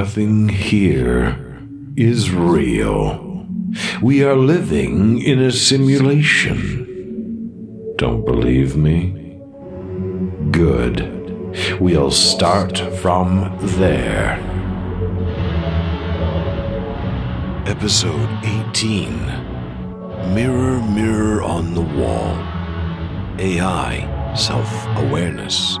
Nothing here is real. We are living in a simulation. Don't believe me? Good. We'll start from there. Episode 18 Mirror, Mirror on the Wall AI Self Awareness.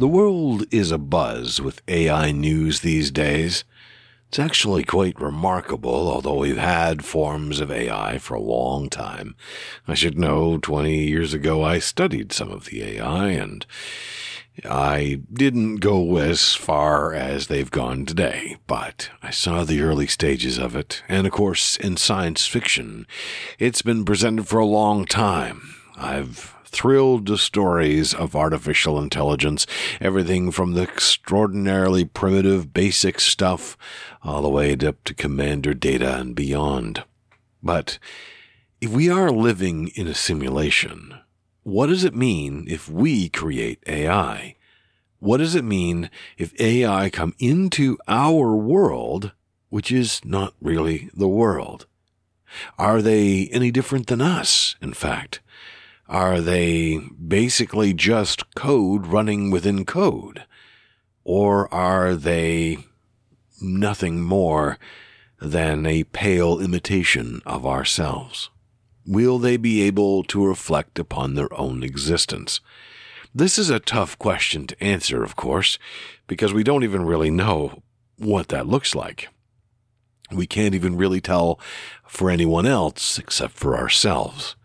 The world is abuzz with AI news these days. It's actually quite remarkable, although we've had forms of AI for a long time. I should know 20 years ago I studied some of the AI and I didn't go as far as they've gone today, but I saw the early stages of it. And of course, in science fiction, it's been presented for a long time. I've thrilled to stories of artificial intelligence, everything from the extraordinarily primitive basic stuff all the way up to commander data and beyond. But if we are living in a simulation, what does it mean if we create AI? What does it mean if AI come into our world, which is not really the world? Are they any different than us, in fact? Are they basically just code running within code? Or are they nothing more than a pale imitation of ourselves? Will they be able to reflect upon their own existence? This is a tough question to answer, of course, because we don't even really know what that looks like. We can't even really tell for anyone else except for ourselves.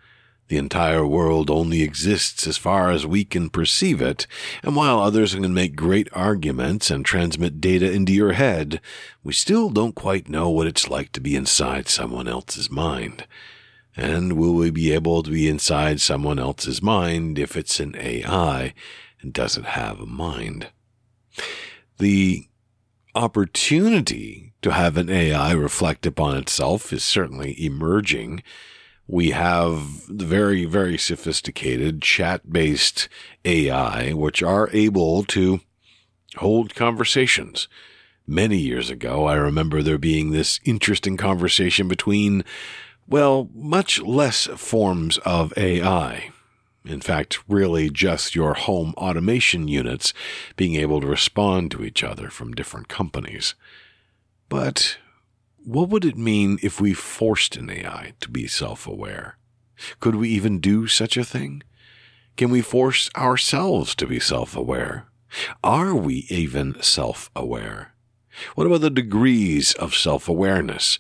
The entire world only exists as far as we can perceive it, and while others can make great arguments and transmit data into your head, we still don't quite know what it's like to be inside someone else's mind. And will we be able to be inside someone else's mind if it's an AI and doesn't have a mind? The opportunity to have an AI reflect upon itself is certainly emerging we have very, very sophisticated chat based AI, which are able to hold conversations. Many years ago, I remember there being this interesting conversation between, well, much less forms of AI. In fact, really just your home automation units being able to respond to each other from different companies. But what would it mean if we forced an AI to be self aware? Could we even do such a thing? Can we force ourselves to be self aware? Are we even self aware? What about the degrees of self awareness?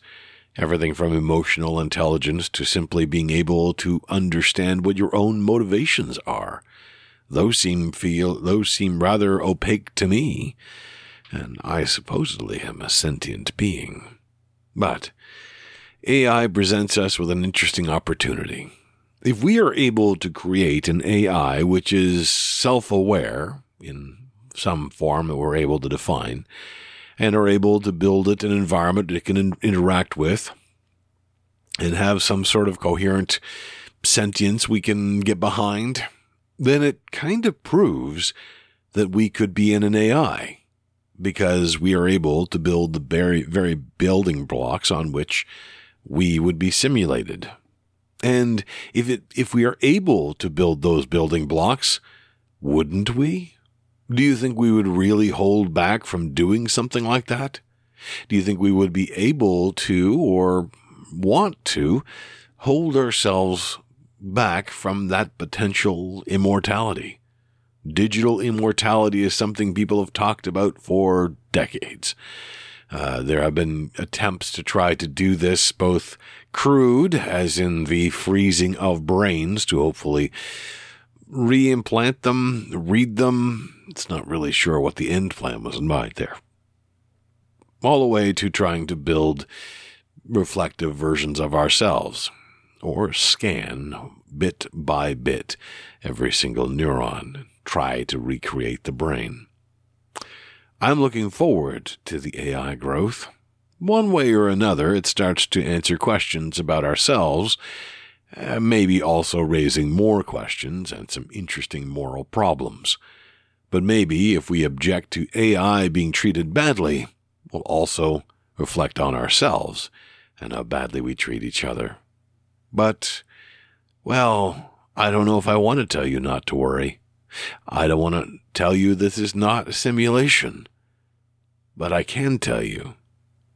Everything from emotional intelligence to simply being able to understand what your own motivations are. Those seem feel those seem rather opaque to me, and I supposedly am a sentient being. But AI presents us with an interesting opportunity. If we are able to create an AI which is self aware in some form that we're able to define, and are able to build it an environment it can in- interact with, and have some sort of coherent sentience we can get behind, then it kind of proves that we could be in an AI because we are able to build the very, very building blocks on which we would be simulated. And if it, if we are able to build those building blocks, wouldn't we? Do you think we would really hold back from doing something like that? Do you think we would be able to or want to hold ourselves back from that potential immortality? Digital immortality is something people have talked about for decades. Uh, there have been attempts to try to do this both crude, as in the freezing of brains to hopefully reimplant them, read them. It's not really sure what the end plan was in mind there. All the way to trying to build reflective versions of ourselves, or scan bit by bit every single neuron try to recreate the brain. I'm looking forward to the AI growth. One way or another, it starts to answer questions about ourselves, uh, maybe also raising more questions and some interesting moral problems. But maybe if we object to AI being treated badly, we'll also reflect on ourselves and how badly we treat each other. But, well, I don't know if I want to tell you not to worry. I don't want to tell you this is not a simulation. But I can tell you